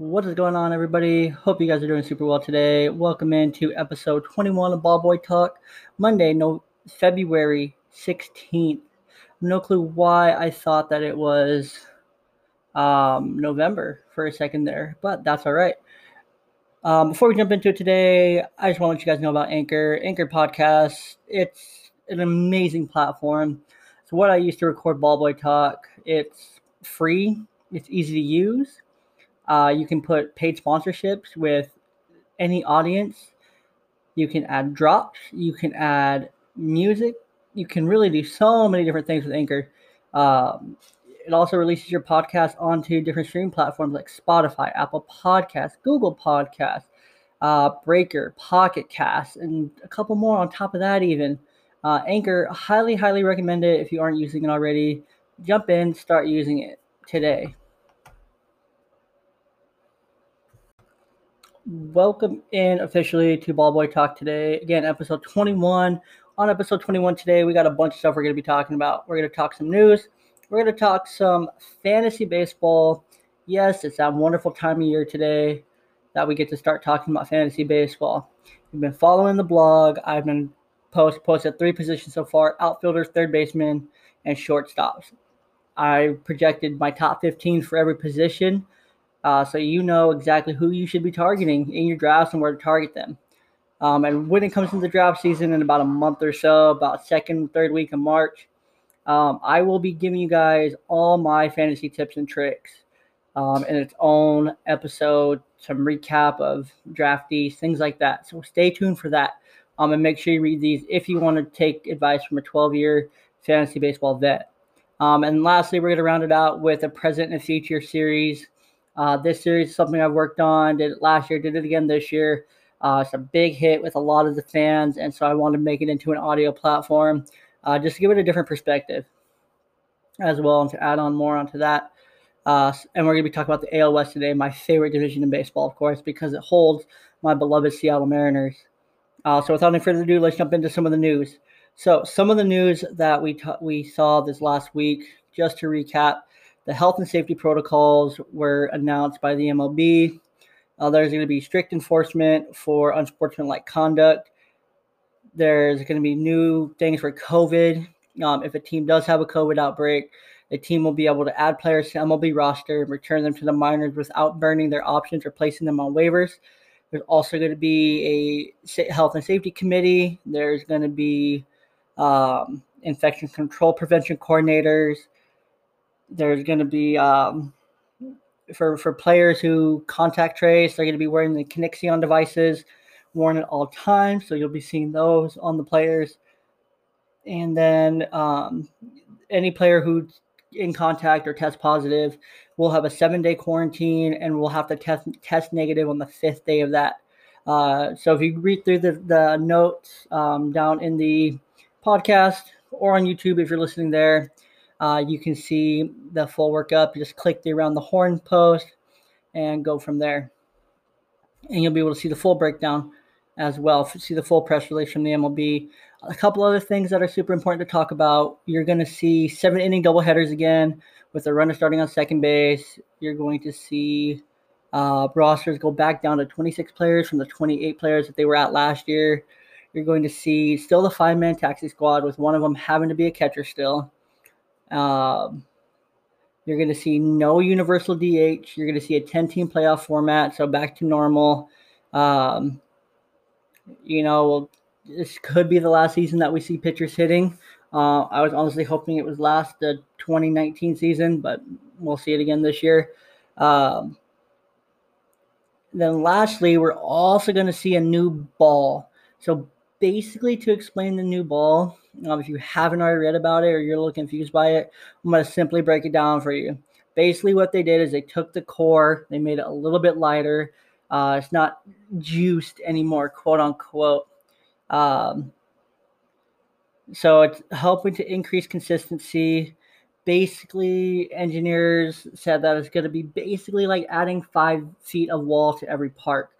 What is going on, everybody? Hope you guys are doing super well today. Welcome into episode 21 of Ball Boy Talk, Monday, no February 16th. No clue why I thought that it was um, November for a second there, but that's all right. Um, before we jump into it today, I just want to let you guys know about Anchor. Anchor Podcast. It's an amazing platform. It's what I use to record Ball Boy Talk, it's free. It's easy to use uh, you can put paid sponsorships with any audience. You can add drops. You can add music. You can really do so many different things with Anchor. Um, it also releases your podcast onto different streaming platforms like Spotify, Apple Podcasts, Google Podcasts, uh, Breaker, Pocket Cast, and a couple more on top of that, even. Uh, Anchor, highly, highly recommend it if you aren't using it already. Jump in, start using it today. Welcome in officially to Ball Boy Talk today. Again, episode 21. On episode 21 today, we got a bunch of stuff we're going to be talking about. We're going to talk some news. We're going to talk some fantasy baseball. Yes, it's that wonderful time of year today that we get to start talking about fantasy baseball. You've been following the blog. I've been post posted three positions so far: outfielders, third baseman, and shortstops. I projected my top 15 for every position uh, so you know exactly who you should be targeting in your drafts and where to target them. Um, and when it comes to the draft season in about a month or so, about second, third week of March, um, I will be giving you guys all my fantasy tips and tricks um, in its own episode, some recap of draftees, things like that. So stay tuned for that. Um, and make sure you read these if you want to take advice from a 12 year fantasy baseball vet. Um, and lastly, we're going to round it out with a present and future series uh, this series is something I've worked on. Did it last year, did it again this year. Uh, it's a big hit with a lot of the fans, and so I wanted to make it into an audio platform uh, just to give it a different perspective as well, and to add on more onto that. Uh, and we're going to be talking about the AL West today, my favorite division in baseball, of course, because it holds my beloved Seattle Mariners. Uh, so without any further ado, let's jump into some of the news. So some of the news that we t- we saw this last week, just to recap, the health and safety protocols were announced by the MLB. Uh, there's going to be strict enforcement for unsportsmanlike conduct. There's going to be new things for COVID. Um, if a team does have a COVID outbreak, the team will be able to add players to MLB roster and return them to the minors without burning their options or placing them on waivers. There's also going to be a health and safety committee. There's going to be um, infection control prevention coordinators. There's going to be um, for for players who contact trace. They're going to be wearing the Kinexon devices, worn at all times. So you'll be seeing those on the players. And then um, any player who's in contact or test positive will have a seven day quarantine and will have to test test negative on the fifth day of that. Uh, so if you read through the, the notes um, down in the podcast or on YouTube if you're listening there, uh, you can see the full workup. Just click the around the horn post and go from there. And you'll be able to see the full breakdown as well. See the full press release from the MLB. A couple other things that are super important to talk about. You're going to see seven inning doubleheaders again with the runner starting on second base. You're going to see uh, rosters go back down to 26 players from the 28 players that they were at last year. You're going to see still the five man taxi squad with one of them having to be a catcher still. Um, you're going to see no universal DH. You're going to see a 10 team playoff format, so back to normal. Um, you know, this could be the last season that we see pitchers hitting. Uh, I was honestly hoping it was last the 2019 season, but we'll see it again this year. Um, then, lastly, we're also going to see a new ball. So, basically, to explain the new ball, um, if you haven't already read about it or you're a little confused by it, I'm going to simply break it down for you. Basically, what they did is they took the core, they made it a little bit lighter. Uh, it's not juiced anymore, quote unquote. Um, so it's helping to increase consistency. Basically, engineers said that it's going to be basically like adding five feet of wall to every park.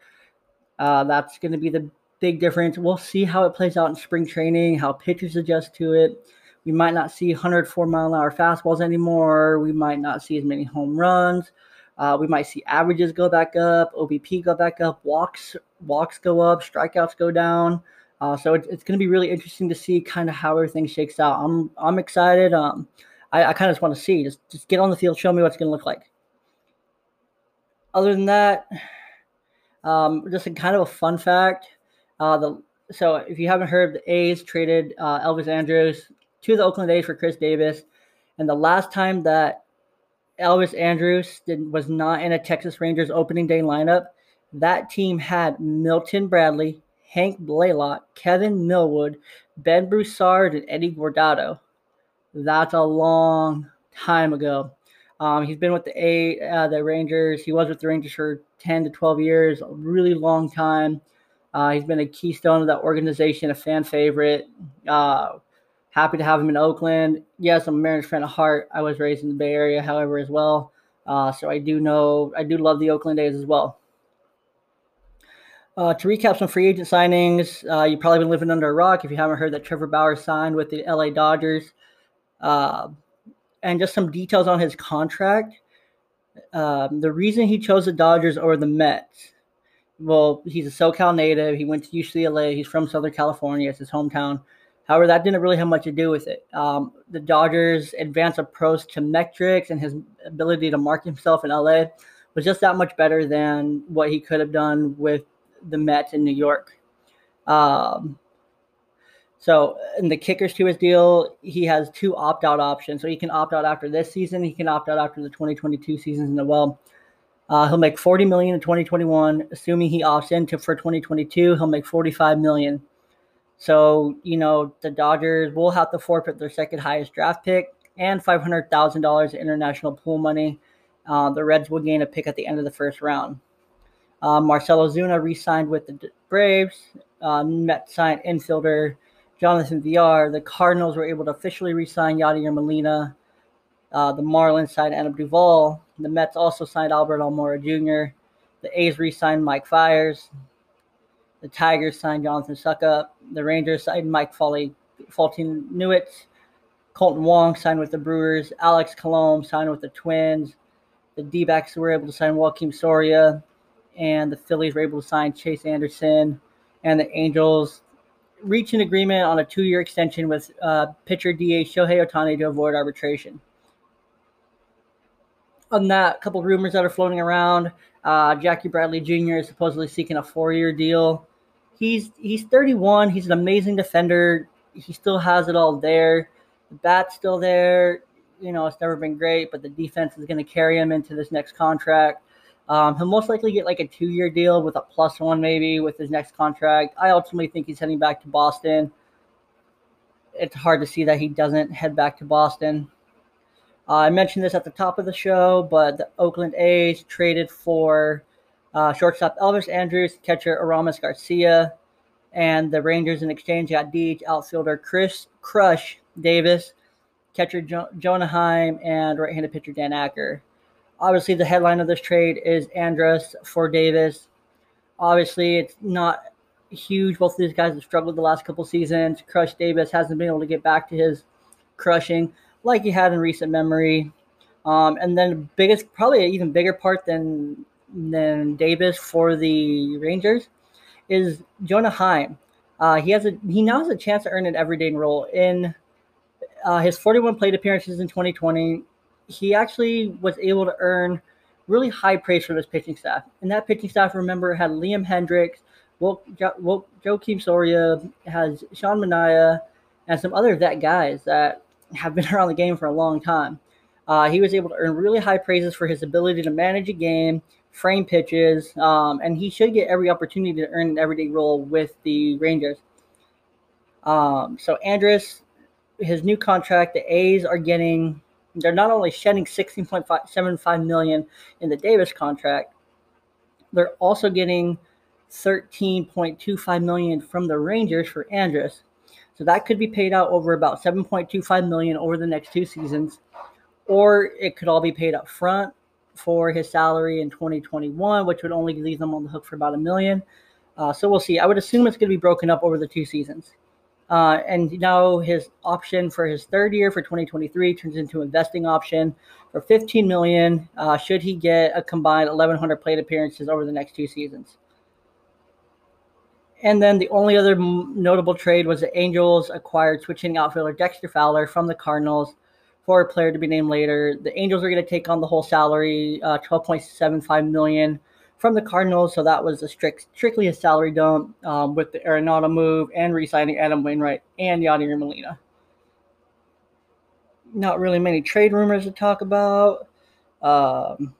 Uh, that's going to be the big difference. We'll see how it plays out in spring training, how pitchers adjust to it. We might not see 104 mile an hour fastballs anymore. We might not see as many home runs. Uh, we might see averages go back up, OBP go back up, walks walks go up, strikeouts go down. Uh, so it, it's going to be really interesting to see kind of how everything shakes out. I'm I'm excited. Um, I, I kind of just want to see just just get on the field, show me what's going to look like. Other than that, um, just a kind of a fun fact. Uh, the so if you haven't heard, the A's traded uh, Elvis Andrus to the Oakland A's for Chris Davis, and the last time that Elvis Andrus did, was not in a Texas Rangers opening day lineup, that team had Milton Bradley, Hank Blalock, Kevin Millwood, Ben Broussard, and Eddie Guardado. That's a long time ago. Um, he's been with the A, uh, the Rangers. He was with the Rangers for 10 to 12 years, a really long time. Uh, he's been a keystone of that organization, a fan favorite. Uh, happy to have him in Oakland. Yes, I'm a Mariners fan at heart. I was raised in the Bay Area, however, as well. Uh, so I do know, I do love the Oakland A's as well. Uh, to recap some free agent signings, uh, you've probably been living under a rock if you haven't heard that Trevor Bauer signed with the LA Dodgers. Uh, and just some details on his contract. Um, the reason he chose the Dodgers over the Mets, well, he's a SoCal native. He went to UCLA. He's from Southern California. It's his hometown. However, that didn't really have much to do with it. Um, the Dodgers' advanced approach to metrics and his ability to market himself in LA was just that much better than what he could have done with the Mets in New York. Um, so, in the kickers to his deal, he has two opt out options. So, he can opt out after this season, he can opt out after the 2022 season as well. Uh, he'll make 40 million in 2021. Assuming he opts into for 2022, he'll make 45 million. So, you know, the Dodgers will have to forfeit their second highest draft pick and $500,000 international pool money. Uh, the Reds will gain a pick at the end of the first round. Uh, Marcell Ozuna re signed with the Braves. Uh, Met signed infielder Jonathan Villar. The Cardinals were able to officially re sign Yadier Molina. Uh, the Marlins signed Adam Duvall. The Mets also signed Albert Almora Jr. The A's re signed Mike Fiers. The Tigers signed Jonathan Schoop. The Rangers signed Mike Foley, Fulton Newitz. Kolten Wong signed with the Brewers. Alex Colomé signed with the Twins. The D backs were able to sign Joakim Soria. And the Phillies were able to sign Chase Anderson. And the Angels reached an agreement on a two year extension with uh, pitcher DA Shohei Ohtani to avoid arbitration. On that, a couple rumors that are floating around. Uh, Jackie Bradley Jr. is supposedly seeking a four year deal. He's he's 31. He's an amazing defender. He still has it all there. The bat's still there. You know, it's never been great, but the defense is going to carry him into this next contract. Um, he'll most likely get like a two year deal with a plus one, maybe with his next contract. I ultimately think he's heading back to Boston. It's hard to see that he doesn't head back to Boston. Uh, I mentioned this at the top of the show, but the Oakland A's traded for uh, shortstop Elvis Andrus, catcher Aramis Garcia, and the Rangers in exchange got DH outfielder Chris Crush Davis, catcher jo- Jonah Heim, and right handed pitcher Dane Acker. Obviously, the headline of this trade is Andrus for Davis. Obviously, it's not huge. Both of these guys have struggled the last couple seasons. Crush Davis hasn't been able to get back to his crushing like he had in recent memory. Um, and then the biggest, probably an even bigger part than than Davis for the Rangers is Jonah Heim. Uh, he has a he now has a chance to earn an everyday role in uh, his 41 plate appearances in 2020 he actually was able to earn really high praise from his pitching staff. And that pitching staff, remember, had Liam Hendriks, Wil- jo- Joakim Soria, has Sean Manaea, and some other vet guys that have been around the game for a long time. Uh, he was able to earn really high praises for his ability to manage a game, frame pitches, um, and he should get every opportunity to earn an everyday role with the Rangers. Um, so Andrus, his new contract, the A's are getting they're not only shedding 16.75 million in the Davis contract, they're also getting 13.25 million from the Rangers for Andrus. So that could be paid out over about 7.25 million over the next two seasons, or it could all be paid up front for his salary in 2021, which would only leave them on the hook for about a million. Uh, so we'll see. I would assume it's going to be broken up over the two seasons. Uh, and now his option for his third year for 2023 turns into investing option for 15 million. Uh, should he get a combined 1,100 plate appearances over the next two seasons? And then the only other notable trade was the Angels acquired switching outfielder Dexter Fowler from the Cardinals for a player to be named later. The Angels are going to take on the whole salary, uh, 12.75 million from the Cardinals. So that was a strict, strictly a salary dump um, with the Arenado move and re-signing Adam Wainwright and Yadier Molina. Not really many trade rumors to talk about. Um,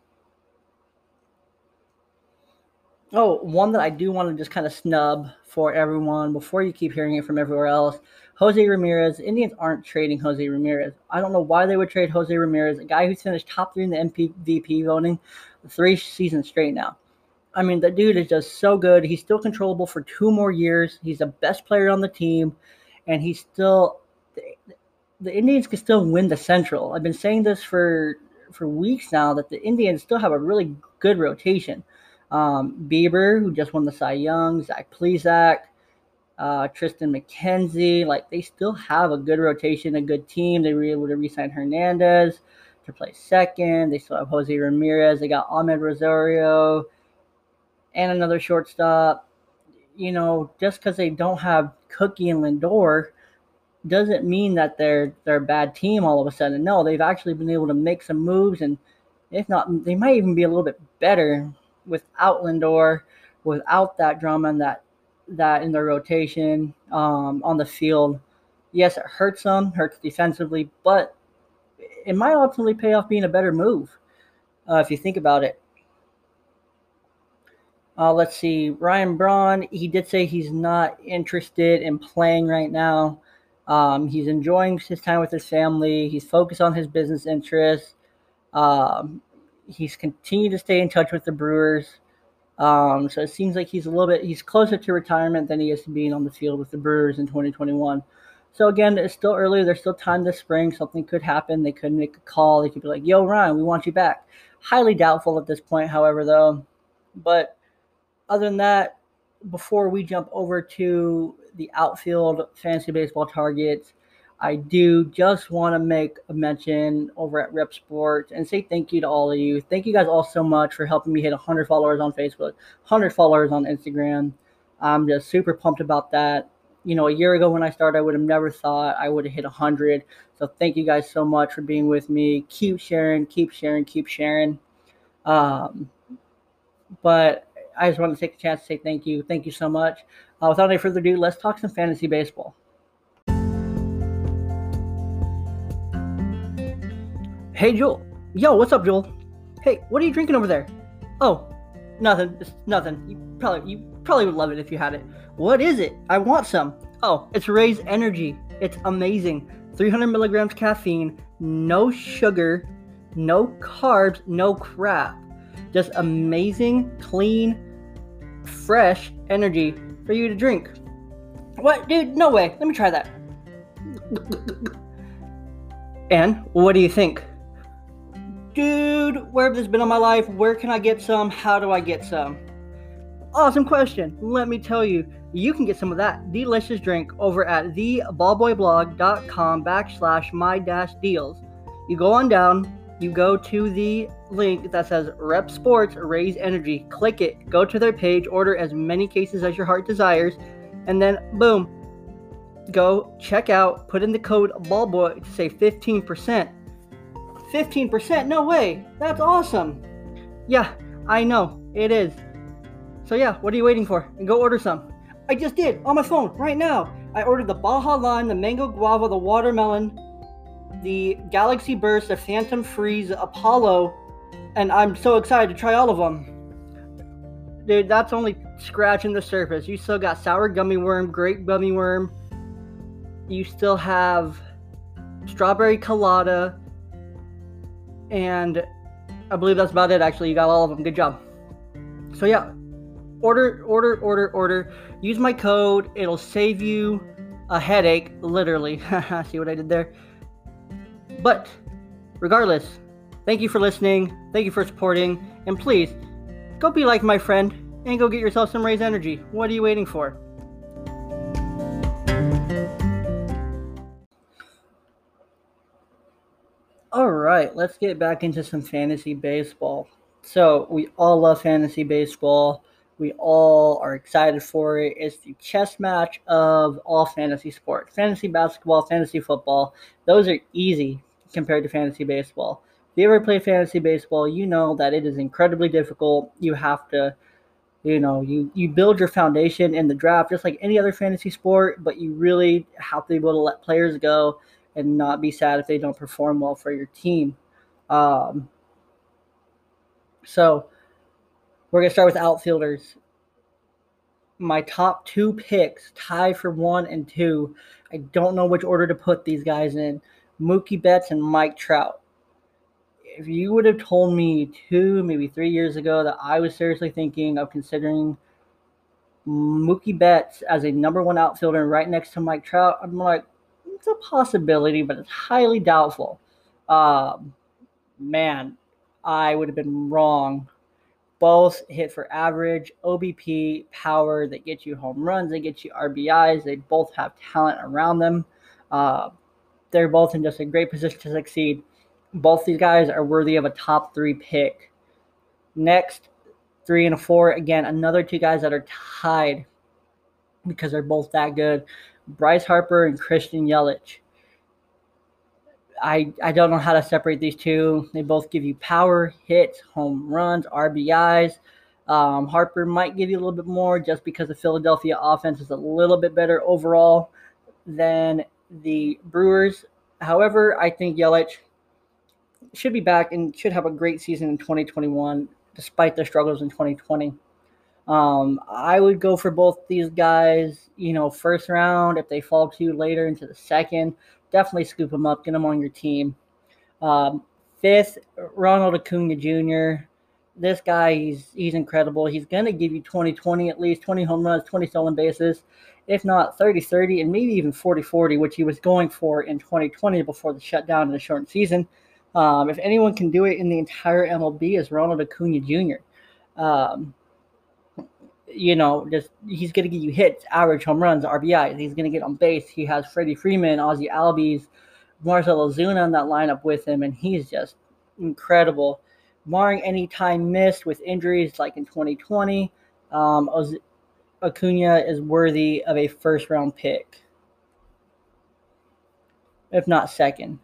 Oh, one that I do want to just kind of snub for everyone before you keep hearing it from everywhere else. Jose Ramirez. Indians aren't trading Jose Ramirez. I don't know why they would trade Jose Ramirez, a guy who's finished top three in the MVP voting three seasons straight now. I mean, the dude is just so good. He's still controllable for two more years. He's the best player on the team, and he's still the, Indians can still win the Central. I've been saying this for for weeks now that the Indians still have a really good rotation. Um, Bieber, who just won the Cy Young, Zach Plesac, uh, Triston McKenzie. Like they still have a good rotation, a good team. They were able to re-sign Hernandez to play second. They still have Jose Ramirez. They got Amed Rosario and another shortstop. You know, just because they don't have Cookie and Lindor doesn't mean that they're they're a bad team all of a sudden. No, they've actually been able to make some moves and if not, they might even be a little bit better without Lindor, without that drama and that that in their rotation um, on the field. Yes, it hurts them, hurts defensively, but it might ultimately pay off being a better move uh, if you think about it. Uh, let's see, Ryan Braun. He did say he's not interested in playing right now. Um, he's enjoying his time with his family. He's focused on his business interests. Um, he's continued to stay in touch with the Brewers. Um, so it seems like he's a little bit he's closer to retirement than he is to being on the field with the Brewers in 2021. So again, it's still early. There's still time this spring. Something could happen. They could make a call. They could be like, "Yo, Ryan, we want you back." Highly doubtful at this point, however, though. But other than that, before we jump over to the outfield fantasy baseball targets, I do just want to make a mention over at Rep Sports and say thank you to all of you. Thank you guys all so much for helping me hit 100 followers on Facebook, 100 followers on Instagram. I'm just super pumped about that. You know, a year ago when I started, I would have never thought I would have hit 100. So thank you guys so much for being with me. Keep sharing, keep sharing, keep sharing. Um, but I just want to take a chance to say thank you. Thank you so much. Uh, without any further ado, let's talk some fantasy baseball. Hey, Joel. Yo, what's up, Joel? Hey, what are you drinking over there? Oh, nothing. It's nothing. You probably you probably would love it if you had it. What is it? I want some. Oh, it's Raze Energy. It's amazing. 300 milligrams caffeine, no sugar, no carbs, no crap. Just amazing, clean, fresh energy for you to drink. What, dude? No way. Let me try that. And what do you think? Dude, where have this been all my life? Where can I get some? How do I get some? Awesome question. Let me tell you, you can get some of that delicious drink over at theballboyblog.com backslash my dash deals. You go on down, you go to the link that says Rep Sports Raze Energy. Click it, go to their page, order as many cases as your heart desires, and then boom, go check out, put in the code BALLBOY to save 15%. 15%? No way. That's awesome. Yeah, I know. It is. So yeah, what are you waiting for? And go order some. I just did on my phone right now. I ordered the Baja Lime, the Mango Guava, the Watermelon, the Galaxy Burst, the Phantom Freeze, Apollo, and I'm so excited to try all of them. Dude, that's only scratching the surface. You still got sour gummy worm, grape gummy worm. You still have strawberry colada, and I believe that's about it. Actually, you got all of them. Good job. So yeah, order, order, order, order. Use my code. It'll save you a headache, literally. See what I did there? But regardless, thank you for listening. Thank you for supporting. And please, go be like my friend and go get yourself some Raze Energy. What are you waiting for? Right, let's get back into some fantasy baseball. So, we all love fantasy baseball. We all are excited for it. It's the chess match of all fantasy sports fantasy basketball, fantasy football. Those are easy compared to fantasy baseball. If you ever play fantasy baseball, you know that it is incredibly difficult. You have to, you know, you, you build your foundation in the draft just like any other fantasy sport, but you really have to be able to let players go and not be sad if they don't perform well for your team. Um, so we're going to start with outfielders. My top two picks tie for one and two. I don't know which order to put these guys in Mookie Betts and Mike Trout. If you would have told me two, maybe three years ago that I was seriously thinking of considering Mookie Betts as a number one outfielder right next to Mike Trout, I'm like, it's a possibility, but it's highly doubtful. Um, man, I would have been wrong. Both hit for average, OBP, power that get you home runs, they get you RBIs. They both have talent around them. Uh, they're both in just a great position to succeed. Both these guys are worthy of a top three pick. Next, three and four. Again, another two guys that are tied because they're both that good. Bryce Harper and Christian Yelich. I, I don't know how to separate these two. They both give you power, hits, home runs, RBIs. Um, Harper might give you a little bit more just because the Philadelphia offense is a little bit better overall than the Brewers. However, I think Yelich should be back and should have a great season in 2021, despite their struggles in 2020. Um, I would go for both these guys, you know, first round. If they fall to you later into the second, definitely scoop them up, get them on your team. Um, fifth, Ronald Acuna Jr. This guy, he's he's incredible. He's going to give you 20 20 at least, 20 home runs, 20 stolen bases if not 30 30, and maybe even 40 40, which he was going for in 2020 before the shutdown and the shortened season. Um, if anyone can do it in the entire MLB, is Ronald Acuna Jr. Um, you know, just he's going to give you hits, average home runs, RBIs. He's going to get on base. He has Freddie Freeman, Ozzie Albies, Marcell Ozuna in that lineup with him, and he's just incredible. Barring any time missed with injuries like in 2020, um, Acuna is worthy of a first round pick, if not second.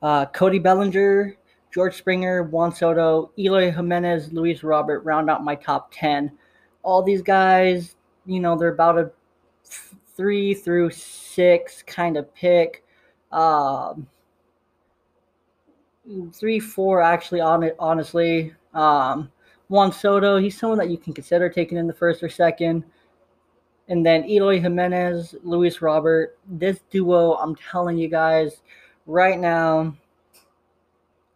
Uh, Cody Bellinger, George Springer, Juan Soto, Eloy Jimenez, Luis Robert round out my top 10. All these guys, you know, they're about a three through six kind of pick. Um, three, four, actually, on it, honestly. Um, Juan Soto, he's someone that you can consider taking in the first or second. And then Eloy Jimenez, Luis Robert. This duo, I'm telling you guys right now,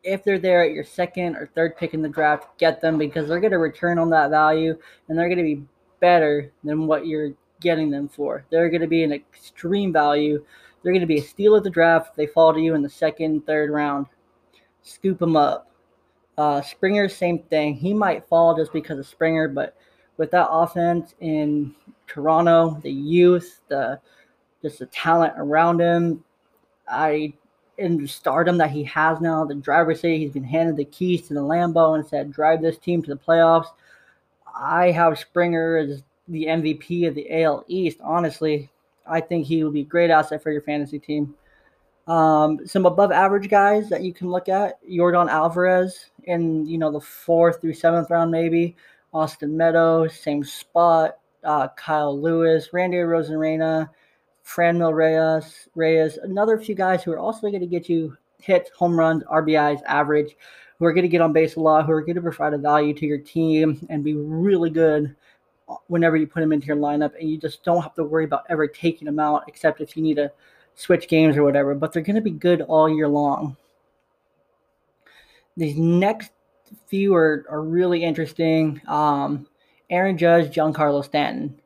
if they're there at your second or third pick in the draft, get them because they're going to return on that value and they're going to be better than what you're getting them for. They're going to be an extreme value. They're going to be a steal of the draft they fall to you in the second, third round. Scoop them up. Uh, Springer, same thing. He might fall just because of Springer, but with that offense in Toronto, the youth, the just the talent around him, I in stardom that he has now, the driver say he's been handed the keys to the Lambo and said, drive this team to the playoffs. I have Springer as the MVP of the AL East. Honestly, I think he will be a great asset for your fantasy team. Um, some above average guys that you can look at: Yordan Alvarez in you know the fourth through seventh round, maybe. Austin Meadows, same spot. Uh, Kyle Lewis, Randy Arozarena, Franmil Reyes, Reyes, another few guys who are also going to get you hits, home runs, RBIs, average, who are going to get on base a lot, who are going to provide a value to your team and be really good whenever you put them into your lineup. And you just don't have to worry about ever taking them out, except if you need to switch games or whatever. But they're going to be good all year long. These next few are, are really interesting. Um, Aaron Judge, Giancarlo Stanton.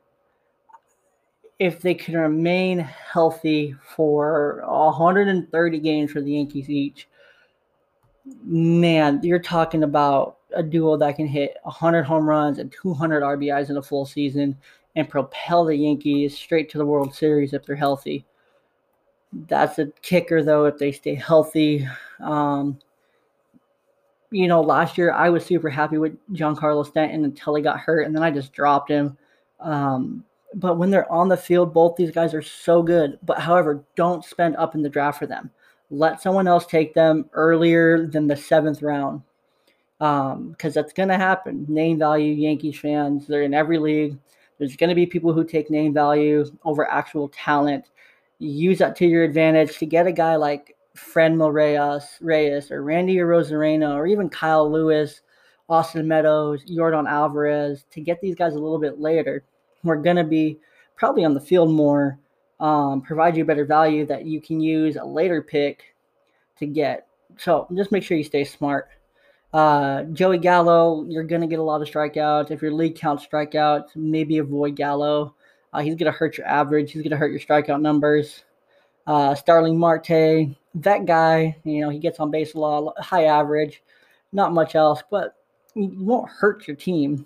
If they can remain healthy for 130 games for the Yankees each, man, you're talking about a duo that can hit 100 home runs and 200 RBIs in a full season and propel the Yankees straight to the World Series if they're healthy. That's a kicker, though, if they stay healthy. Um, you know, last year I was super happy with Giancarlo Stanton until he got hurt, and then I just dropped him. Um, but when they're on the field, both these guys are so good. But however, don't spend up in the draft for them. Let someone else take them earlier than the seventh round, because um, that's going to happen. Name value, Yankees fans, they're in every league. There's going to be people who take name value over actual talent. Use that to your advantage to get a guy like Franmil Reyes, Reyes or Randy Arozarena or even Kyle Lewis, Austin Meadows, Yordan Alvarez to get these guys a little bit later. We're going to be probably on the field more, um, provide you better value that you can use a later pick to get. So just make sure you stay smart. Uh, Joey Gallo, you're going to get a lot of strikeouts. If your league counts strikeouts, maybe avoid Gallo. Uh, he's going to hurt your average. He's going to hurt your strikeout numbers. Uh, Starling Marte, that guy, you know, he gets on base a lot, high average, not much else, but you won't hurt your team.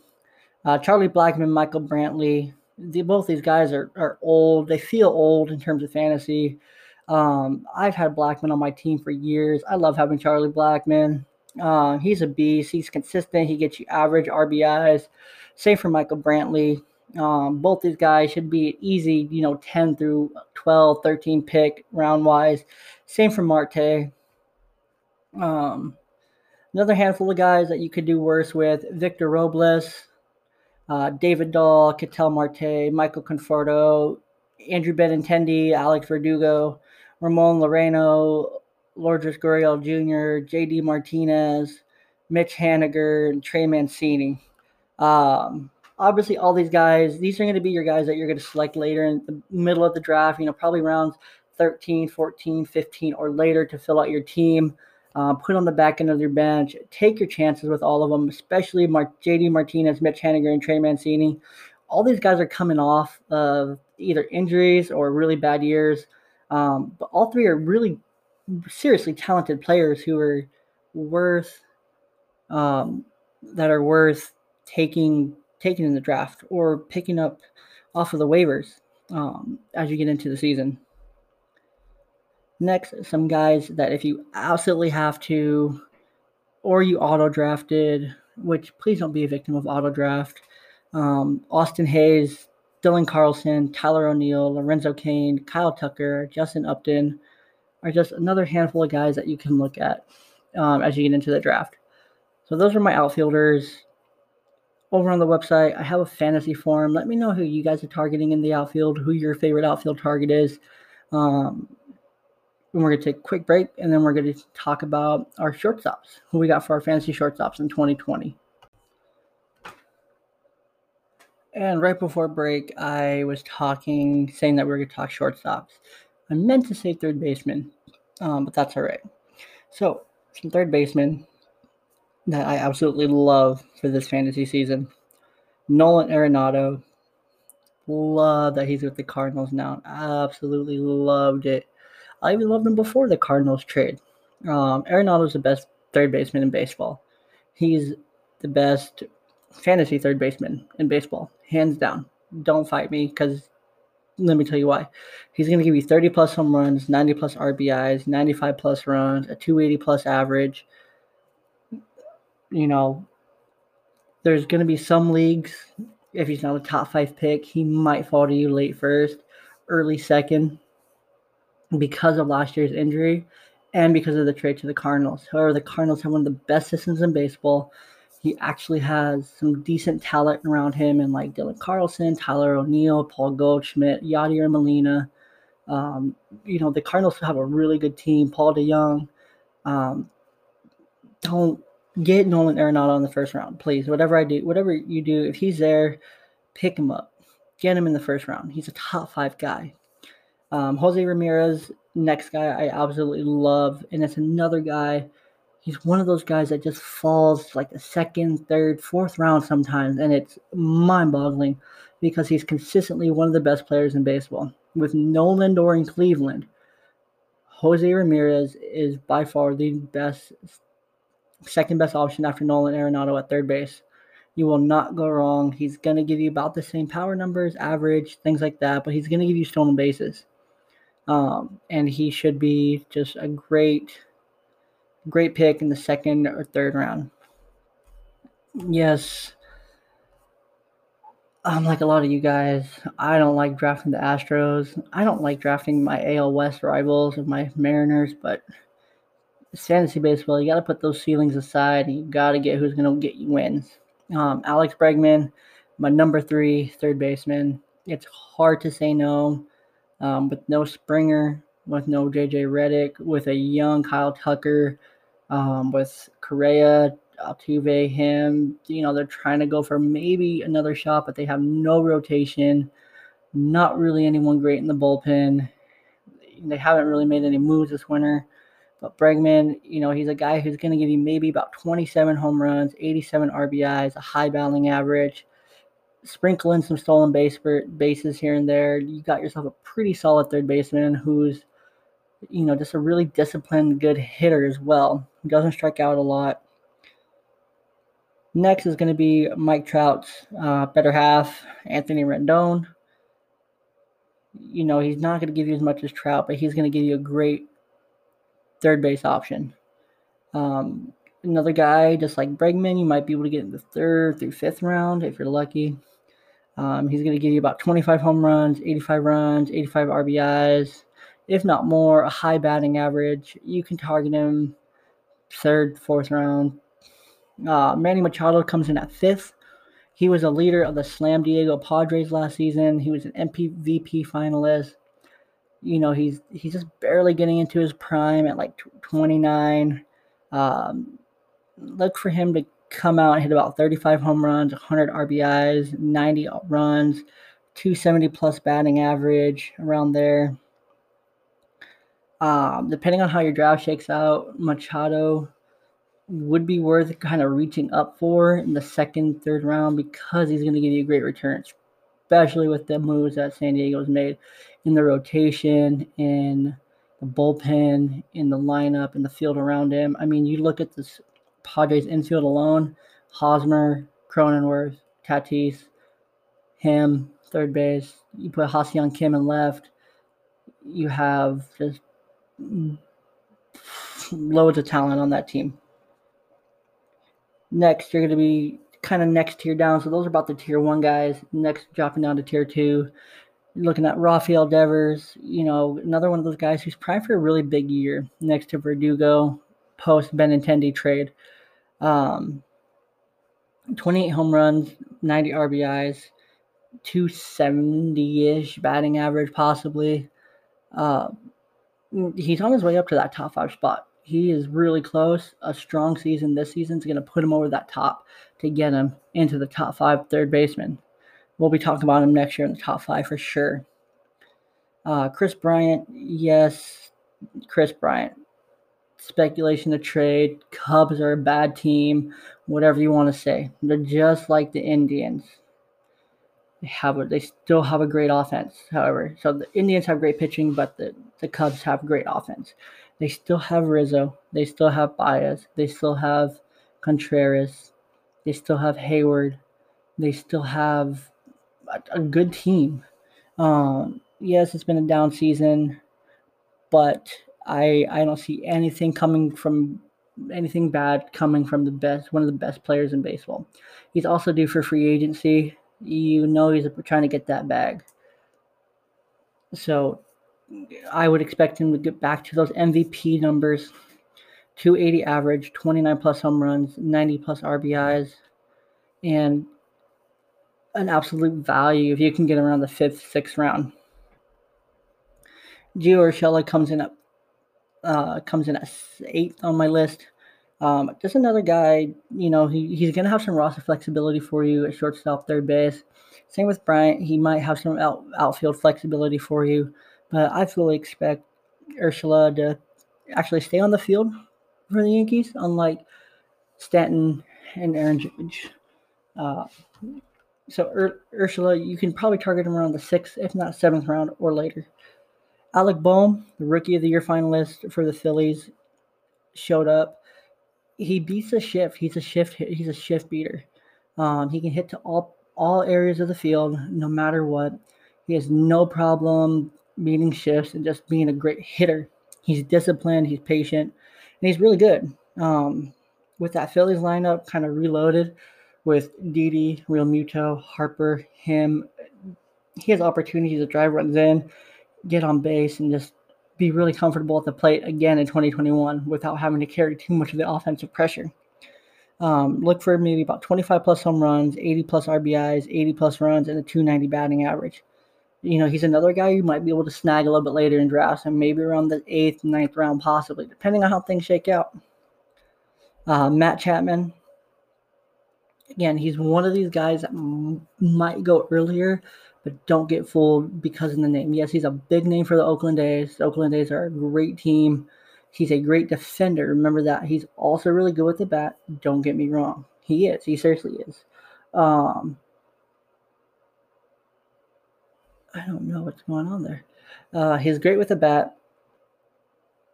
Uh, Charlie Blackmon, Michael Brantley, the, both these guys are, are old. They feel old in terms of fantasy. Um, I've had Blackmon on my team for years. I love having Charlie Blackmon. Uh, he's a beast. He's consistent. He gets you average RBIs. Same for Michael Brantley. Um, both these guys should be easy, you know, 10 through 12, 13 pick round wise. Same for Marte. Um, another handful of guys that you could do worse with Victor Robles, uh, David Dahl, Ketel Marte, Michael Conforto, Andrew Benintendi, Alex Verdugo, Ramon Laureano, Lourdes Gurriel Jr., JD Martinez, Mitch Haniger, and Trey Mancini. Um, obviously, all these guys, these are going to be your guys that you're going to select later in the middle of the draft, you know, probably rounds 13, 14, 15, or later to fill out your team. Uh, put on the back end of your bench. Take your chances with all of them, especially Mar- JD Martinez, Mitch Haniger, and Trey Mancini. All these guys are coming off of either injuries or really bad years. Um, but all three are really seriously talented players who are worth um, that are worth taking taking in the draft or picking up off of the waivers um, as you get into the season. Next, some guys that if you absolutely have to, or you auto drafted, which please don't be a victim of auto draft. Um, Austin Hays, Dylan Carlson, Tyler O'Neill, Lorenzo Cain, Kyle Tucker, Justin Upton are just another handful of guys that you can look at um, as you get into the draft. So those are my outfielders. Over on the website, I have a fantasy forum. Let me know who you guys are targeting in the outfield, who your favorite outfield target is. Um, and we're going to take a quick break, and then we're going to talk about our shortstops, who we got for our fantasy shortstops in 2020. And right before break, I was talking, saying that we are going to talk shortstops. I meant to say third baseman, um, but that's all right. So, some third baseman that I absolutely love for this fantasy season Nolan Arenado. Love that he's with the Cardinals now. Absolutely loved it. I even loved him before the Cardinals trade. Um, Arenado's the best third baseman in baseball. He's the best fantasy third baseman in baseball, hands down. Don't fight me because let me tell you why. He's going to give you 30 plus home runs, 90 plus RBIs, 95 plus runs, a 280 plus average. You know, there's going to be some leagues, if he's not a top five pick, he might fall to you late first, early second because of last year's injury and because of the trade to the Cardinals. However, the Cardinals have one of the best systems in baseball he actually has some decent talent around him, and like Dylan Carlson, Tyler O'Neill, Paul Goldschmidt, Yadier Molina. Um, you know, the Cardinals have a really good team. Paul DeJong. Um, don't get Nolan Arenado in the first round, please. Whatever I do, whatever you do, if he's there, pick him up. Get him in the first round. He's a top five guy. Um, Jose Ramirez, next guy I absolutely love, and it's another guy he's one of those guys that just falls like the second, third, fourth round sometimes, and it's mind-boggling because he's consistently one of the best players in baseball. With no Lindor in Cleveland, Jose Ramirez is by far the best, second best option after Nolan Arenado at third base. You will not go wrong. He's going to give you about the same power numbers, average, things like that, but he's going to give you stolen bases. Um, and he should be just a great great pick in the second or third round. Yes, I'm like a lot of you guys. I don't like drafting the Astros. I don't like drafting my AL West rivals of my Mariners, but it's fantasy baseball. You got to put those ceilings aside. And you got to get who's going to get you wins. Um, Alex Bregman, my number three third baseman. It's hard to say no. Um, with no Springer, with no JJ Reddick, with a young Kyle Tucker, um, with Correa, Altuve, him. You know, they're trying to go for maybe another shot, but they have no rotation. Not really anyone great in the bullpen. They haven't really made any moves this winter. But Bregman, you know, he's a guy who's going to give you maybe about 27 home runs, 87 RBIs, a high batting average. Sprinkle in some stolen base bases here and there. You got yourself a pretty solid third baseman who's, you know, just a really disciplined, good hitter as well. He doesn't strike out a lot. Next is going to be Mike Trout's uh, better half, Anthony Rendon. You know, he's not going to give you as much as Trout, but he's going to give you a great third base option. Um, another guy, just like Bregman, you might be able to get in the third through fifth round if you're lucky. Um, he's going to give you about 25 home runs, 85 runs, 85 RBIs, if not more, a high batting average. You can target him third, fourth round, uh, Manny Machado comes in at fifth. He was a leader of the Slam Diego Padres last season. He was an MVP finalist. You know, he's he's just barely getting into his prime at like 29. Um, look for him to come out and hit about 35 home runs, 100 RBIs, 90 runs, 270 plus batting average around there. Um, depending on how your draft shakes out, Machado would be worth kind of reaching up for in the second, third round because he's going to give you great returns, especially with the moves that San Diego's made in the rotation, in the bullpen, in the lineup, in the field around him. I mean, you look at this Padres infield alone Hosmer, Cronenworth, Tatis, him, third base. You put Ha-Seong Kim in left. You have just loads of talent on that team. Next, you're going to be kind of next tier down. So those are about the tier one guys. Next, dropping down to tier two. Looking at Rafael Devers, you know, another one of those guys who's primed for a really big year next to Verdugo post Benintendi trade. Um, 28 home runs, 90 RBIs, 270 ish batting average, possibly. Uh, he's on his way up to that top five spot he is really close. A strong season this season is going to put him over that top to get him into the top five third baseman. We'll be talking about him next year in the top five for sure. Uh, Kris Bryant, yes, Kris Bryant. Speculation to trade. Cubs are a bad team. Whatever you want to say, they're just like the Indians. They have a, they still have a great offense. However, so the Indians have great pitching, but the the Cubs have great offense. They still have Rizzo. They still have Baez. They still have Contreras. They still have Hayward. They still have a, a good team. Um, yes, it's been a down season, but I I don't see anything coming from anything bad coming from the best one of the best players in baseball. He's also due for free agency. You know he's trying to get that bag. So I would expect him to get back to those MVP numbers 280 average, 29 plus home runs, 90 plus RBIs, and an absolute value if you can get around the fifth, sixth round. Gio Urshela comes in at uh, comes in at eighth on my list. Um, just another guy, you know, he, he's going to have some roster flexibility for you at shortstop, third base. Same with Bryant. He might have some out, outfield flexibility for you. But I fully expect Urshela to actually stay on the field for the Yankees, unlike Stanton and Aaron Judge. Uh, so Ur- Urshela, you can probably target him around the sixth, if not seventh round or later. Alec Bohm, the Rookie of the Year finalist for the Phillies, showed up. He beats a shift. He's a shift. He's a shift beater. Um, he can hit to all all areas of the field, no matter what. He has no problem meeting shifts and just being a great hitter. He's disciplined, he's patient, and he's really good. Um, with that Phillies lineup kind of reloaded with Didi, Realmuto, Harper, him, he has opportunities to drive runs in, get on base, and just be really comfortable at the plate again in 2021 without having to carry too much of the offensive pressure. Um, look for maybe about 25 plus home runs, 80 plus RBIs, 80 plus runs, and a 290 batting average. You know, he's another guy you might be able to snag a little bit later in drafts and maybe around the eighth, ninth round, possibly, depending on how things shake out. Uh, Matt Chapman, again, he's one of these guys that m- might go earlier, but don't get fooled because of the name. Yes, he's a big name for the Oakland A's. The Oakland A's are a great team. He's a great defender. Remember that. He's also really good with the bat. Don't get me wrong. He is. He seriously is. Um, I don't know what's going on there. Uh, he's great with the bat,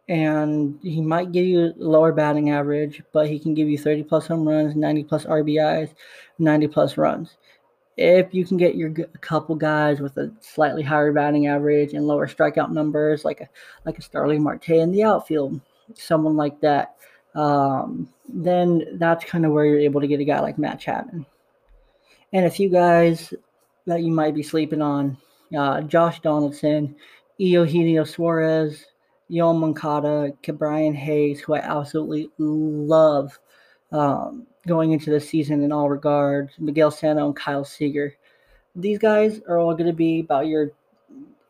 and he might give you lower batting average, but he can give you 30 plus home runs, 90 plus RBIs, 90 plus runs if you can get your a couple guys with a slightly higher batting average and lower strikeout numbers, like a like a Starling Marte in the outfield, someone like that, um, then that's kind of where you're able to get a guy like Matt Chapman. And a few guys that you might be sleeping on, uh, Josh Donaldson, Eugenio Suarez, Yoan Moncada, Ke'Bryan Hayes, who I absolutely love. Um, going into the season in all regards. Miguel Sano and Kyle Seager. These guys are all going to be about your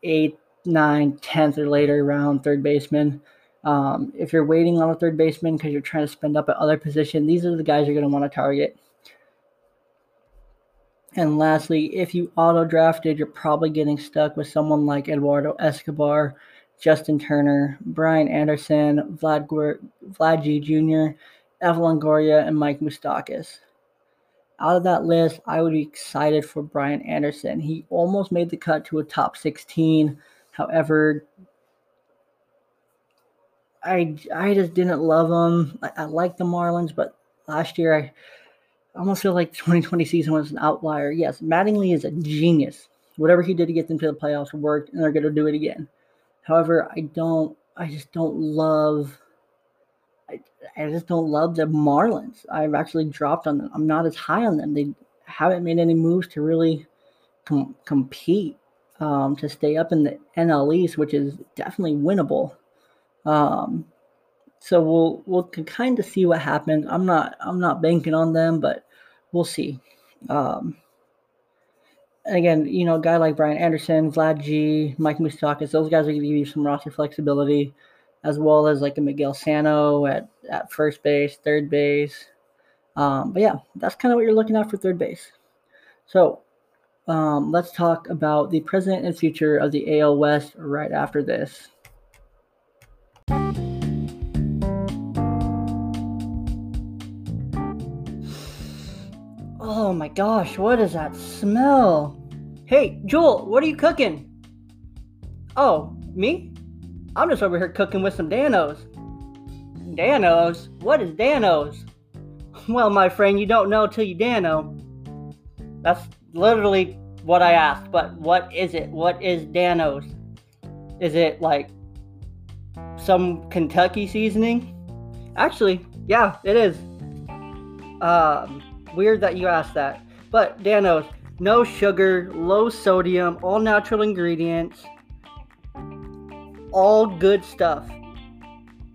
eighth, ninth, tenth, or later round third baseman. Um, if you're waiting on a third baseman because you're trying to spend up at other position, these are the guys you're going to want to target. And lastly, if you auto drafted, you're probably getting stuck with someone like Eduardo Escobar, Justin Turner, Brian Anderson, Vlad, Vlad G. Jr., Evan Longoria, and Mike Moustakas. Out of that list, I would be excited for Brian Anderson. He almost made the cut to a top 16. However, I, I just didn't love him. I, I like the Marlins, but last year I almost feel like the 2020 season was an outlier. Yes, Mattingly is a genius. Whatever he did to get them to the playoffs worked, and they're going to do it again. However, I don't. I just don't love I, I just don't love the Marlins. I've actually dropped on them. I'm not as high on them. They haven't made any moves to really com- compete um, to stay up in the NL East, which is definitely winnable. Um, so we'll we'll kind of see what happens. I'm not I'm not banking on them, but we'll see. Um, again, you know, a guy like Brian Anderson, Vlad G, Mike Moustakas, those guys are going to give you some roster flexibility as well as like a Miguel Sano at, at first base, third base. Um, but yeah, that's kind of what you're looking at for third base. So um, let's talk about the present and future of the AL West right after this. Oh my gosh, what is that smell? Hey, Joel, what are you cooking? Oh, me? I'm just over here cooking with some Danos. Danos? What is Danos? Well, my friend, you don't know till you Dano. That's literally what I asked, but what is it? What is Danos? Is it like some Kentucky seasoning? Actually, yeah, it is. Um, weird that you asked that. But Danos, no sugar, low sodium, all natural ingredients all good stuff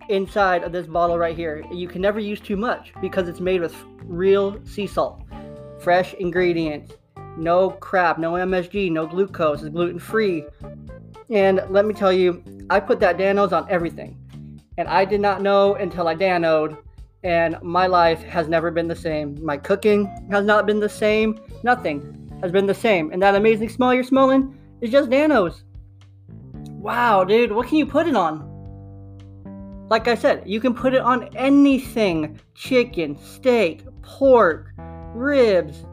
inside of this bottle right here. You can never use too much because it's made with real sea salt, fresh ingredients, no crap, no MSG, no glucose, it's gluten free. And let me tell you, I put that Danos on everything. And I did not know until I Danoed, and my life has never been the same. My cooking has not been the same. Nothing has been the same. And that amazing smell you're smelling is just Danos. Wow, dude, what can you put it on? Like I said, you can put it on anything chicken, steak, pork, ribs.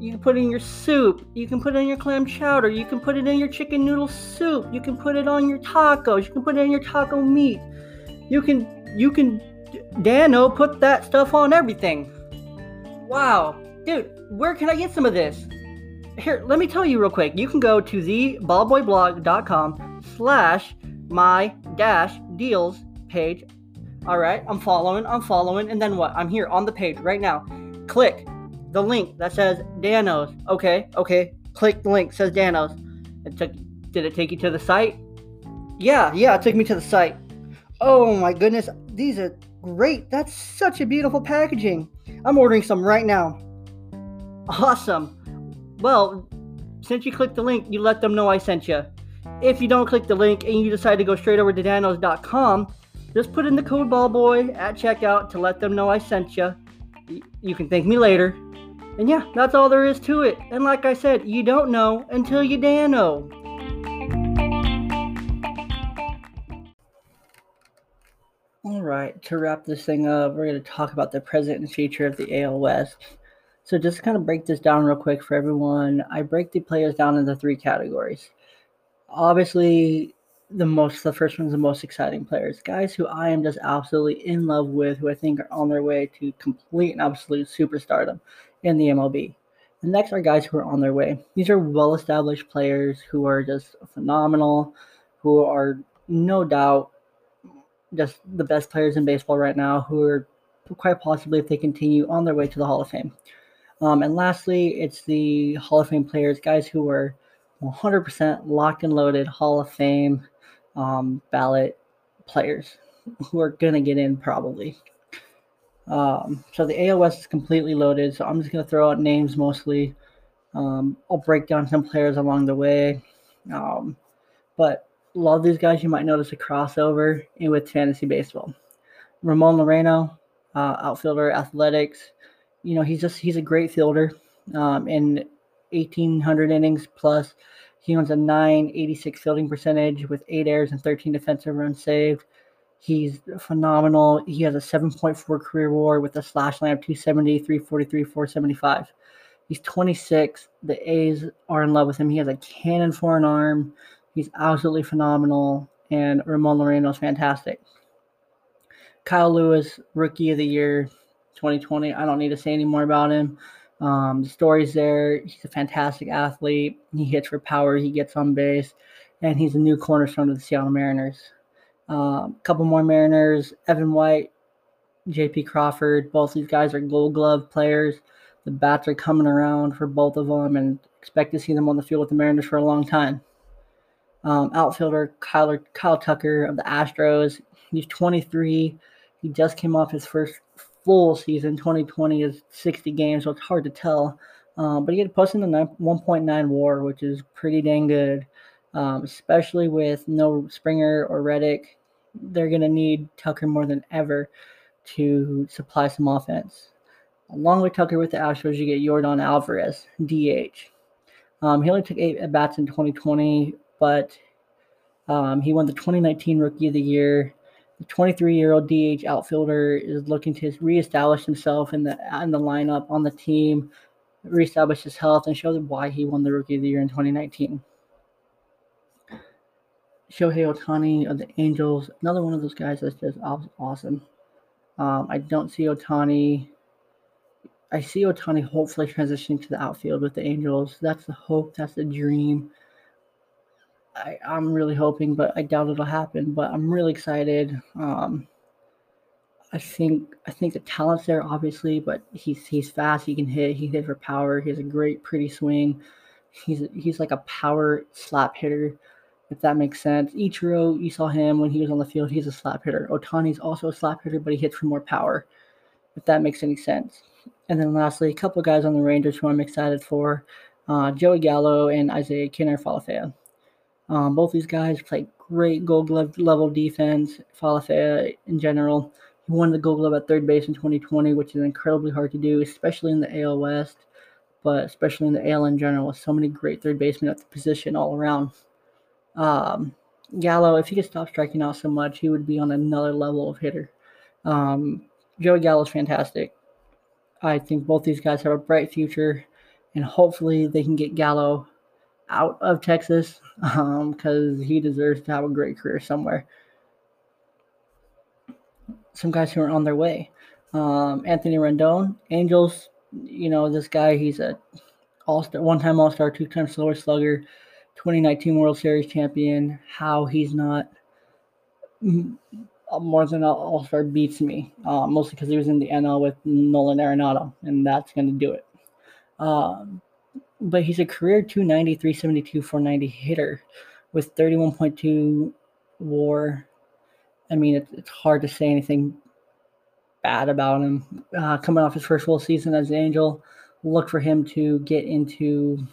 You can put it in your soup. You can put it in your clam chowder. You can put it in your chicken noodle soup. You can put it on your tacos. You can put it in your taco meat. You can, you can, Dano, put that stuff on everything. Wow. Dude, where can I get some of this? Here, let me tell you real quick. You can go to theballboyblog.com slash my dash deals page All right, I'm following, I'm following, and then what? I'm here on the page right now. Click the link that says Danos. Okay, okay. Click the link says Danos. It took. Did it take you to the site? Yeah, yeah, it took me to the site. Oh my goodness, these are great. That's such a beautiful packaging. I'm ordering some right now. Awesome. Well, since you clicked the link, you let them know I sent you. If you don't click the link and you decide to go straight over to danos.com, just put in the code ballboy at checkout to let them know I sent you. You can thank me later. And yeah, that's all there is to it. And like I said, you don't know until you dano. All right, to wrap this thing up, we're going to talk about the present and future of the AL West. So just kind of break this down real quick for everyone. I break the players down into three categories. Obviously, the most the first one's the most exciting players, guys who I am just absolutely in love with, who I think are on their way to complete and absolute superstardom in the MLB. The next are guys who are on their way. These are well-established players who are just phenomenal, who are no doubt just the best players in baseball right now, who are quite possibly, if they continue, on their way to the Hall of Fame. Um, and lastly, it's the Hall of Fame players, guys who are 100% locked and loaded Hall of Fame um, ballot players who are going to get in probably. Um, so the AL West is completely loaded, so I'm just going to throw out names mostly. Um, I'll break down some players along the way. Um, but a lot of these guys you might notice a crossover in with fantasy baseball. Ramon Laureano, uh, outfielder, athletics, you know, he's just he's a great fielder. Um, in 1,800 innings plus, he owns a 986 fielding percentage with eight errors and 13 defensive runs saved. He's phenomenal. He has a 7.4 career WAR with a slash line of 270, 343, 475. He's 26. The A's are in love with him. He has a cannon for an arm. He's absolutely phenomenal. And Ramon Laureano is fantastic. Kyle Lewis, rookie of the year, 2020. I don't need to say any more about him. Um, the story's there. He's a fantastic athlete. He hits for power. He gets on base, and he's a new cornerstone of the Seattle Mariners. A um, couple more Mariners: Evan White, J.P. Crawford. Both these guys are Gold Glove players. The bats are coming around for both of them, and expect to see them on the field with the Mariners for a long time. Um, outfielder Kyle, Kyle Tucker of the Astros. He's 23. He just came off his first full season. 2020 is 60 games, so it's hard to tell. Um, but he had posted the 1.9 WAR, which is pretty dang good, um, especially with no Springer or Reddick. They're going to need Tucker more than ever to supply some offense. Along with Tucker with the Astros, you get Yordan Alvarez, DH. Um, he only took eight at bats in 2020, but um, he won the 2019 Rookie of the Year. The 23 year old DH outfielder is looking to reestablish himself in the in the lineup on the team, reestablish his health, and show them why he won the Rookie of the Year in 2019. Shohei Ohtani of the Angels, another one of those guys that's just awesome. Um, I don't see Ohtani. I see Ohtani hopefully transitioning to the outfield with the Angels. That's the hope. That's the dream. I, am really hoping, but I doubt it'll happen. But I'm really excited. Um, I think I think the talent's there, obviously, but he's he's fast. He can hit. He hit for power. He has a great, pretty swing. He's he's like a power slap hitter, if that makes sense. Ichiro, you saw him when he was on the field. He's a slap hitter. Ohtani's also a slap hitter, but he hits for more power, if that makes any sense. And then lastly, a couple guys on the Rangers who I'm excited for: uh, Joey Gallo and Isaiah Kiner-Falefa. Um, both these guys play great gold glove level defense. Falefa in general. He won the gold glove at third base in 2020, which is incredibly hard to do, especially in the AL West, but especially in the AL in general, with so many great third basemen at the position all around. Um, Gallo, if he could stop striking out so much, he would be on another level of hitter. Um, Joey Gallo is fantastic. I think both these guys have a bright future, and hopefully they can get Gallo out of Texas um, because um, he deserves to have a great career somewhere. Some guys who are on their way. Um, Anthony Rendon, Angels. You know this guy. He's a all-star, one-time All-Star, two-time Silver Slugger, 2019 World Series champion. How he's not uh, more than an All Star beats me, uh, mostly because he was in the NL with Nolan Arenado, and that's going to do it. Um, but he's a career 290, 372, 490 hitter with 31.2 war. I mean, it's, it's hard to say anything bad about him. Uh, coming off his first full season as an Angel, look for him to get into,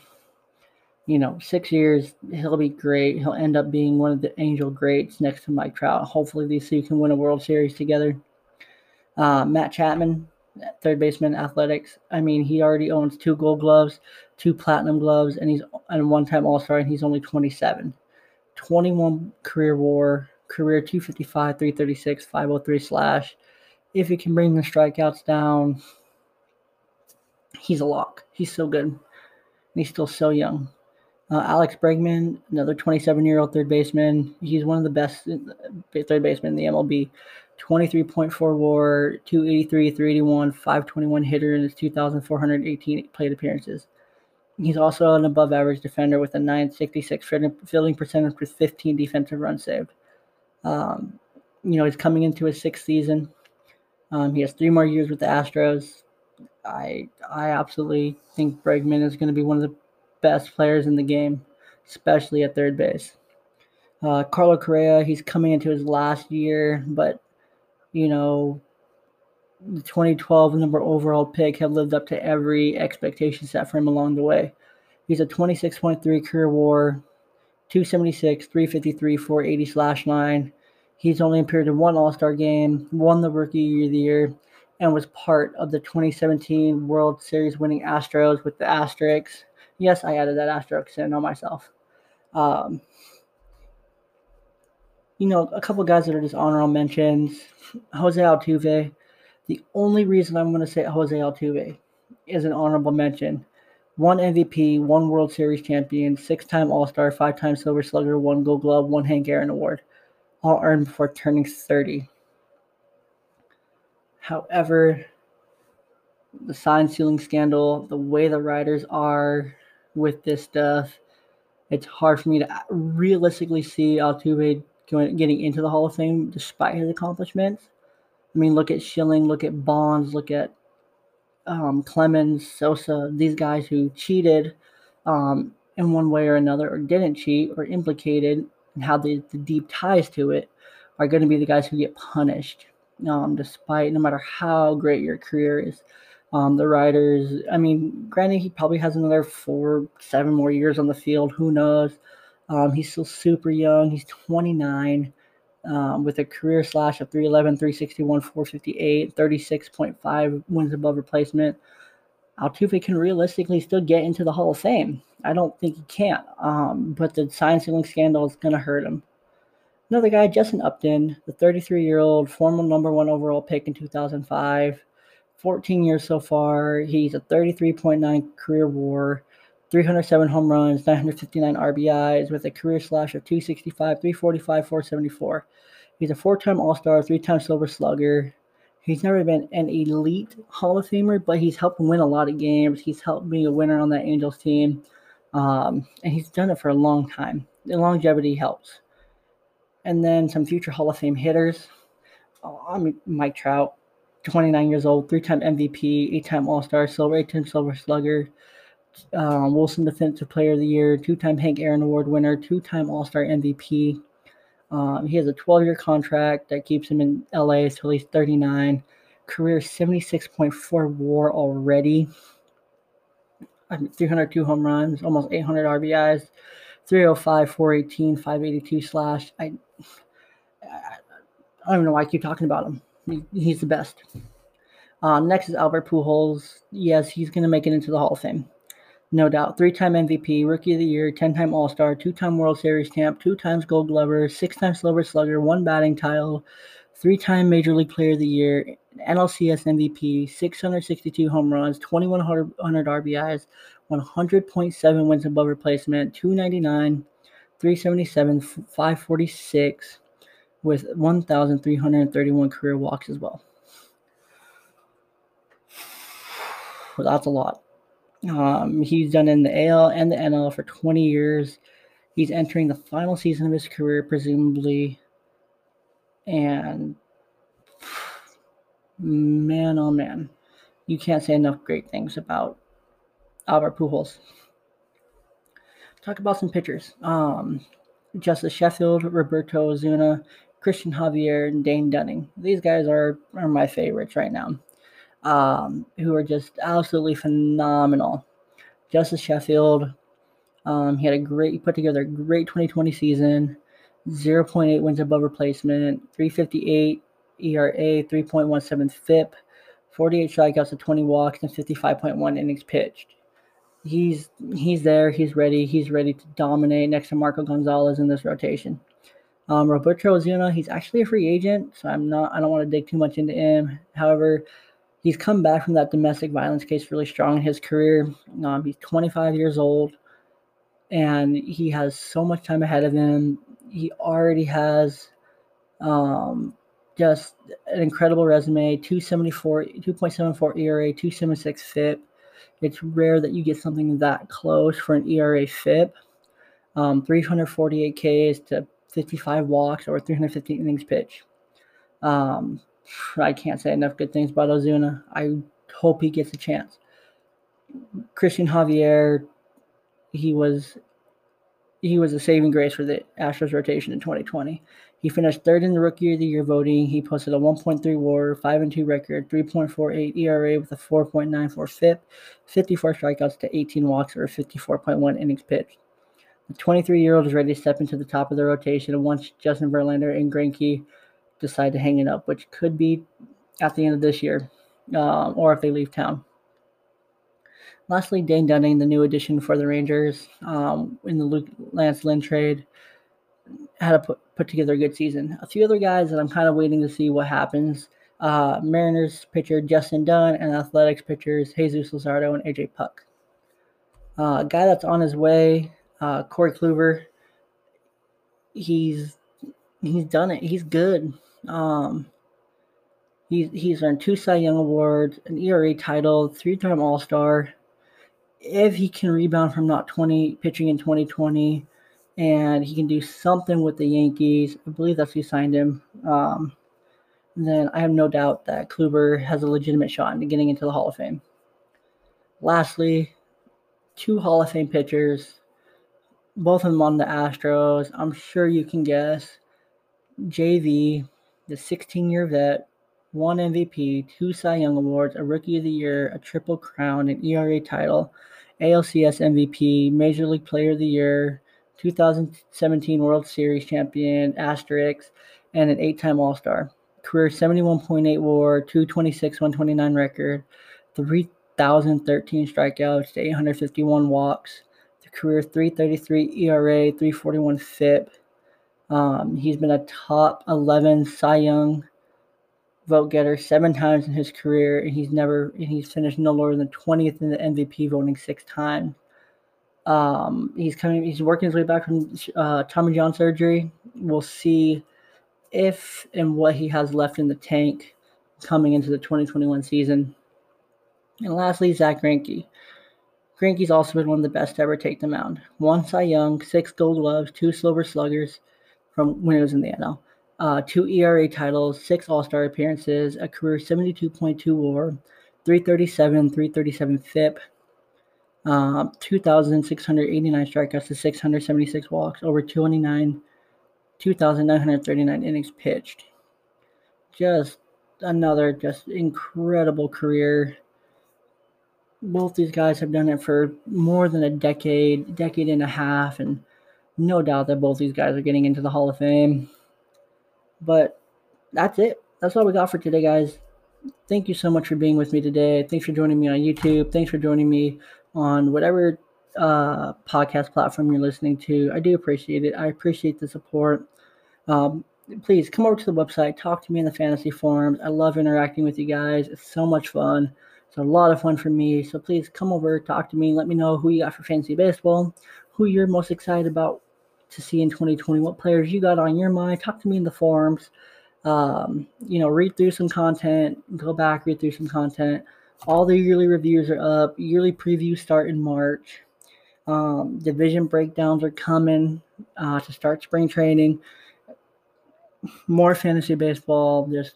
you know, six years. He'll be great. He'll end up being one of the Angel greats next to Mike Trout. Hopefully, these two can win a World Series together. Uh, Matt Chapman, third baseman, athletics. I mean, he already owns two gold gloves, two platinum gloves, and he's and one time All Star, and he's only 27. 21 career war, career 255, 336, 503 slash. If he can bring the strikeouts down, he's a lock. He's so good. And he's still so young. Uh, Alex Bregman, another 27 year old third baseman. He's one of the best uh, third basemen in the MLB. 23.4 war, 283, 381, 521 hitter in his 2,418 plate appearances. He's also an above average defender with a 966 fielding percentage with 15 defensive runs saved. Um, you know, he's coming into his sixth season. Um, he has three more years with the Astros. I I absolutely think Bregman is going to be one of the best players in the game, especially at third base. Uh, Carlos Correa, he's coming into his last year, but you know, the 2012 number overall pick have lived up to every expectation set for him along the way. He's a 26.3 career war, 276, 353, 480 slash line. He's only appeared in one All Star game, won the Rookie of the Year, and was part of the 2017 World Series winning Astros with the asterisks. Yes, I added that asterisk in on myself. Um, you know, a couple guys that are just honorable mentions. Jose Altuve. The only reason I'm going to say Jose Altuve is an honorable mention. One MVP, one World Series champion, six time All Star, five time Silver Slugger, one Gold Glove, one Hank Aaron Award, all earned before turning 30. However, the sign stealing scandal, the way the writers are with this stuff, it's hard for me to realistically see Altuve going, getting into the Hall of Fame despite his accomplishments. I mean, look at Schilling, look at Bonds, look at um, Clemens, Sosa, these guys who cheated um, in one way or another, or didn't cheat, or implicated, and how the, the deep ties to it are going to be the guys who get punished, um, despite no matter how great your career is. Um, the riders, I mean, granted, he probably has another four, seven more years on the field. Who knows? Um, he's still super young. He's 29 um, with a career slash of 311, 361, 458, 36.5 wins above replacement. Altuve can realistically still get into the Hall of Fame. I don't think he can't, um, but the sign stealing scandal is going to hurt him. Another guy, Justin Upton, the 33 year old former number one overall pick in 2005, 14 years so far. He's a 33.9 career war. 307 home runs, 959 RBIs with a career slash of 265, 345, 474. He's a four time All Star, three time Silver Slugger. He's never been an elite Hall of Famer, but he's helped win a lot of games. He's helped be a winner on that Angels team. Um, and he's done it for a long time. The longevity helps. And then some future Hall of Fame hitters. Oh, I mean, Mike Trout, 29 years old, three time MVP, eight time All Star, Silver, eight time Silver Slugger um, Wilson Defensive Player of the Year, two time Hank Aaron Award winner, two time All Star MVP. Um, he has a 12 year contract that keeps him in LA until he's 39. Career 76.4 war already. 302 home runs, almost 800 RBIs, 305, 418, 582 slash. I, I don't know why I keep talking about him. He, he's the best. Uh, next is Albert Pujols. Yes, he's going to make it into the Hall of Fame no doubt. Three time MVP, Rookie of the Year, 10 time All Star, two time World Series champ, two times Gold Glover, six time Silver Slugger, one batting title, three time Major League Player of the Year, NLCS MVP, 662 home runs, 2,100 RBIs, 100.7 wins above replacement, 299, 377, 546, with 1,331 career walks as well. Well, that's a lot. Um, he's done in the AL and the NL for 20 years. He's entering the final season of his career, presumably. And man, oh man, you can't say enough great things about Albert Pujols. Talk about some pitchers. Um, Justice Sheffield, Roberto Osuna, Cristian Javier, and Dane Dunning. These guys are, are my favorites right now, um, who are just absolutely phenomenal. Justice Sheffield, um, he had a great, he put together a great 2020 season, 0.8 wins above replacement, 358 ERA, 3.17 FIP, 48 strikeouts to 20 walks, and 55.1 innings pitched. He's he's there. He's ready. He's ready to dominate next to Marco Gonzalez in this rotation. Um, Roberto Osuna, he's actually a free agent, so I'm not. I don't want to dig too much into him. However, he's come back from that domestic violence case really strong in his career. Um, he's 25 years old, and he has so much time ahead of him. He already has um, just an incredible resume 274 2.74 era 276 FIP it's rare that you get something that close for an ERA FIP. Um, 348 Ks to 55 walks or 350 innings pitch. Um, I can't say enough good things about Osuna. I hope he gets a chance. Cristian Javier, he was he was a saving grace for the Astros rotation in 2020. He finished third in the Rookie of the Year voting. He posted a 1.3 WAR, 5 and 2 record, 3.48 ERA with a 4.94 FIP, 54 strikeouts to 18 walks, or 54.1 innings pitched. The 23 year old is ready to step into the top of the rotation once Justin Verlander and Greinke decide to hang it up, which could be at the end of this year, um, or if they leave town. Lastly, Dane Dunning, the new addition for the Rangers um, in the Luke Lance Lynn trade, had to put, put together a good season. A few other guys that I'm kind of waiting to see what happens. Uh, Mariners pitcher Justin Dunn and Athletics pitchers Jesus Luzardo and AJ Puk. Uh, a guy that's on his way, uh, Corey Kluber. He's he's done it. He's good. Um, he's he's earned two Cy Young awards, an ERA title, three-time All Star. If he can rebound from not 20 pitching in 2020 and he can do something with the Yankees. I believe that's who signed him. Um, then I have no doubt that Kluber has a legitimate shot into getting into the Hall of Fame. Lastly, two Hall of Fame pitchers, both of them on the Astros. I'm sure you can guess. JV, the 16 year vet, one MVP, two Cy Young Awards, a Rookie of the Year, a Triple Crown, an ERA title, ALCS MVP, Major League Player of the Year, 2017 World Series champion, Asterix, and an eight time All Star. Career 71.8 war, 226, 129 record, 3,013 strikeouts to 851 walks. The career 333 ERA, 341 FIP. Um, he's been a top 11 Cy Young vote getter seven times in his career, and he's never he's finished no lower than 20th in the MVP voting six times. Um, he's coming. He's working his way back from uh, Tommy John surgery. We'll see if and what he has left in the tank coming into the 2021 season. And lastly, Zack Greinke. Greinke's also been one of the best to ever take the mound. One Cy Young, six Gold Gloves, two Silver Sluggers from when he was in the NL, uh, two ERA titles, six All Star appearances, a career 72.2 WAR, 337, 337 FIP, uh, 2,689 strikeouts to 676 walks, over 29, 2,939 innings pitched. Just another just incredible career. Both these guys have done it for more than a decade, decade and a half, and no doubt that both these guys are getting into the Hall of Fame. But that's it. That's all we got for today, guys. Thank you so much for being with me today. Thanks for joining me on YouTube. Thanks for joining me on whatever uh, podcast platform you're listening to. I do appreciate it. I appreciate the support. Um, please come over to the website, talk to me in the fantasy forums. I love interacting with you guys. It's so much fun. It's a lot of fun for me. So please come over, talk to me, let me know who you got for fantasy baseball, who you're most excited about to see in 2020, what players you got on your mind. Talk to me in the forums. Um, you know, read through some content, go back, read through some content. All the yearly reviews are up. Yearly previews start in March. Um, division breakdowns are coming uh, to start spring training. more fantasy baseball. Just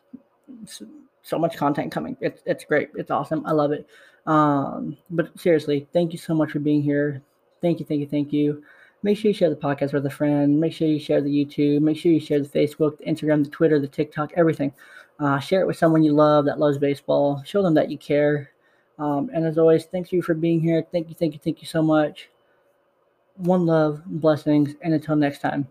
so much content coming. It's it's great. It's awesome. I love it. Um, but seriously, thank you so much for being here. Thank you, thank you, thank you. Make sure you share the podcast with a friend. Make sure you share the YouTube. Make sure you share the Facebook, the Instagram, the Twitter, the TikTok, everything. Uh, share it with someone you love that loves baseball. Show them that you care. Um, and as always, thank you for being here. Thank you, thank you, thank you so much. One love, blessings, and until next time.